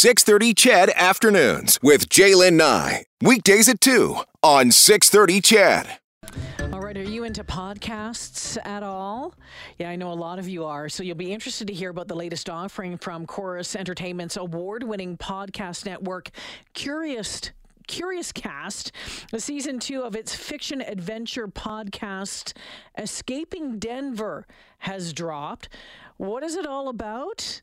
630 CHED Afternoons with Jaylen Nye. Weekdays at 2 on 630 CHED. All right, are you into podcasts at all? Yeah, I know a lot of you are. So you'll be interested to hear about the latest offering from Corus Entertainment's award winning podcast network, Curious. Curiouscast, the season two of its fiction adventure podcast, Escaping Denver, has dropped. What is it all about?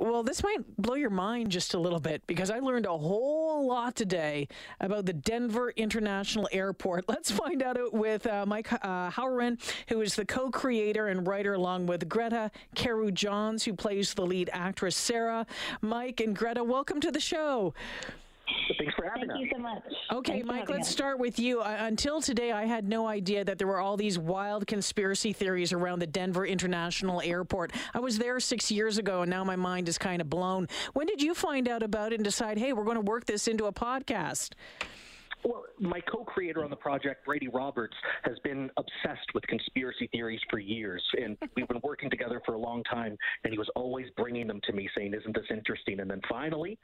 Well, this might blow your mind just a little bit because I learned a whole lot today about the Denver International Airport. Let's find out it with uh, Mike uh, Howren, who is the co creator and writer, along with Greta Carew Johns, who plays the lead actress Sarah. Mike and Greta, welcome to the show. Thanks for having Thank us. you so much. Okay, Thanks Mike, let's us. start with you. Uh, until today, I had no idea that there were all these wild conspiracy theories around the Denver International Airport. I was there six years ago, and now my mind is kind of blown. When did you find out about it and decide, hey, we're going to work this into a podcast? Well, my co-creator on the project, Brady Roberts, has been obsessed with conspiracy theories for years, and we've been working together for a long time. And he was always bringing them to me, saying, "Isn't this interesting?" And then finally,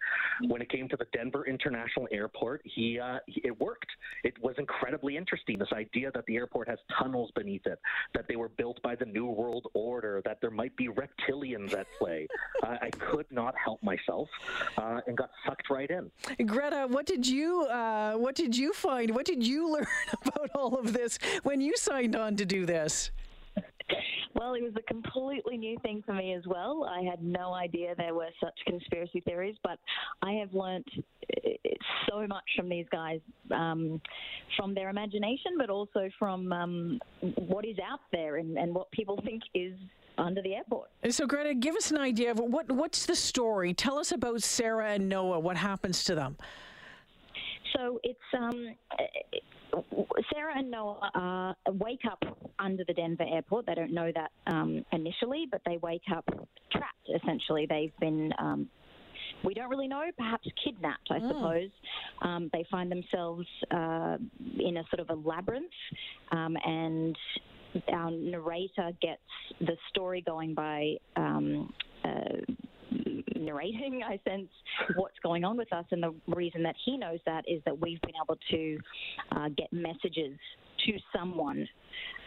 when it came to the Denver International Airport, he, uh, it worked. It was incredibly interesting. This idea that the airport has tunnels beneath it, that they were built by the New World Order, that there might be reptilians at play. uh, I could not help myself, uh, and got sucked right in. Greta, what did you uh, what did you find? What did you learn about all of this when you signed on to do this? Well, it was a completely new thing for me as well. I had no idea there were such conspiracy theories, but I have learnt uh, so much from these guys, um, from their imagination, but also from um, what is out there and, and what people think is under the airport. So, Greta, give us an idea of what what's the story. Tell us about Sarah and Noah. What happens to them? So it's um, Sarah and Noah uh, wake up under the Denver airport. They don't know that um, initially, but they wake up trapped. Essentially, they've been. Um, we don't really know, perhaps kidnapped, I suppose. Um, they find themselves uh, in a sort of a labyrinth, um, and our narrator gets the story going by um, uh, narrating, I sense, what's going on with us. And the reason that he knows that is that we've been able to uh, get messages to someone.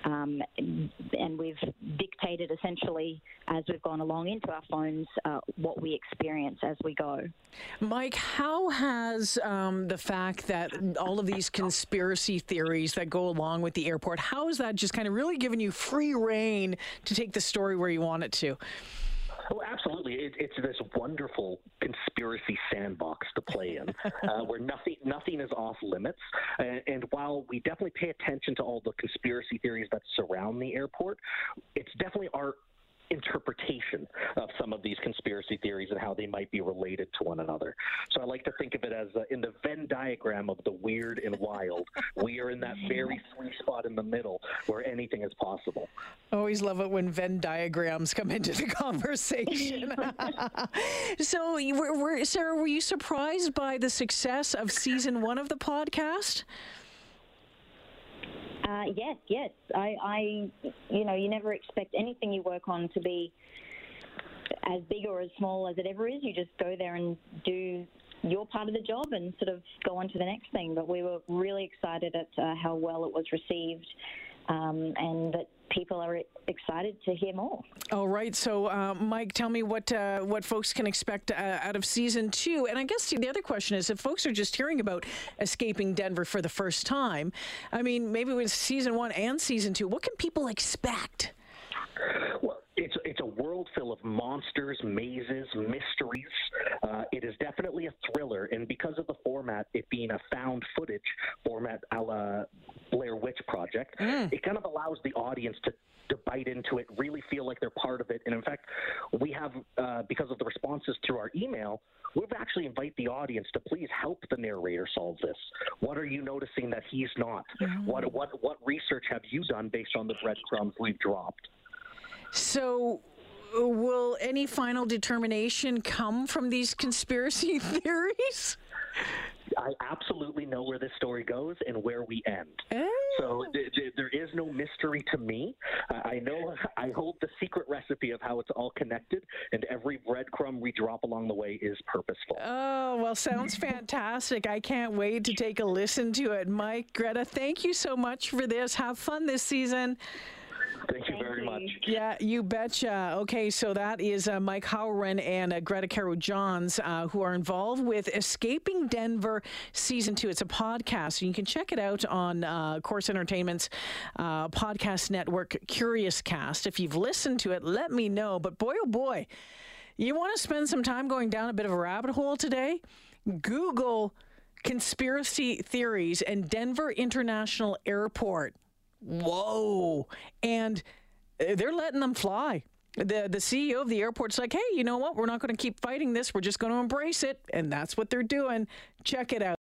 Um, and we've dictated essentially as we've gone along into our phones uh, what we experience as we go. Mike, how has um, the fact that all of these conspiracy theories that go along with the airport, how has that just kind of really given you free rein to take the story where you want it to? Oh, absolutely. It, it's this wonderful conspiracy sandbox to play in, uh, where nothing nothing is off limits. And, and while we definitely pay attention to all the conspiracy theories that surround the airport, it's definitely our interpretation of some of these conspiracy theories and how they might be related to one another. So I like to think of it as uh, in the Venn diagram of the weird and wild. we are in that very sweet spot in the middle where anything is possible. I Always love it when Venn diagrams come into the conversation. so, you were, were, Sarah, were you surprised by the success of season one of the podcast? Uh, yes, yes. I, I, you know, you never expect anything you work on to be as big or as small as it ever is. You just go there and do your part of the job and sort of go on to the next thing. But we were really excited at uh, how well it was received um, and that people are excited to hear more. All right. So, uh, Mike, tell me what uh, what folks can expect uh, out of season two. And I guess the other question is, if folks are just hearing about escaping Denver for the first time, I mean, maybe with season one and season two, what can people expect? Well, it's it's a world full of monsters, mazes, mysteries. Uh, it is definitely a thriller, and because of the format, it being a found footage format, a la Blair Witch Project, it kind of allows the audience to. To bite into it, really feel like they're part of it, and in fact, we have uh, because of the responses to our email, we've actually invite the audience to please help the narrator solve this. What are you noticing that he's not? What what what research have you done based on the breadcrumbs we've dropped? So, will any final determination come from these conspiracy theories? I absolutely know where this story goes and where we end. Oh. So th- th- there is no mystery to me. Uh, I know I hold the secret recipe of how it's all connected, and every breadcrumb we drop along the way is purposeful. Oh, well, sounds fantastic. I can't wait to take a listen to it. Mike, Greta, thank you so much for this. Have fun this season. Thank you very much. Yeah, you betcha. Okay, so that is uh, Mike Howren and uh, Greta Caro Johns uh, who are involved with Escaping Denver Season 2. It's a podcast, and you can check it out on uh, Corus Entertainment's uh, podcast network, Curiouscast. If you've listened to it, let me know. But boy, oh boy, you want to spend some time going down a bit of a rabbit hole today? Google conspiracy theories and Denver International Airport. Whoa. And uh, they're letting them fly. The the CEO of the airport's like, hey, you know what? We're not going to keep fighting this. We're just going to embrace it. And that's what they're doing. Check it out.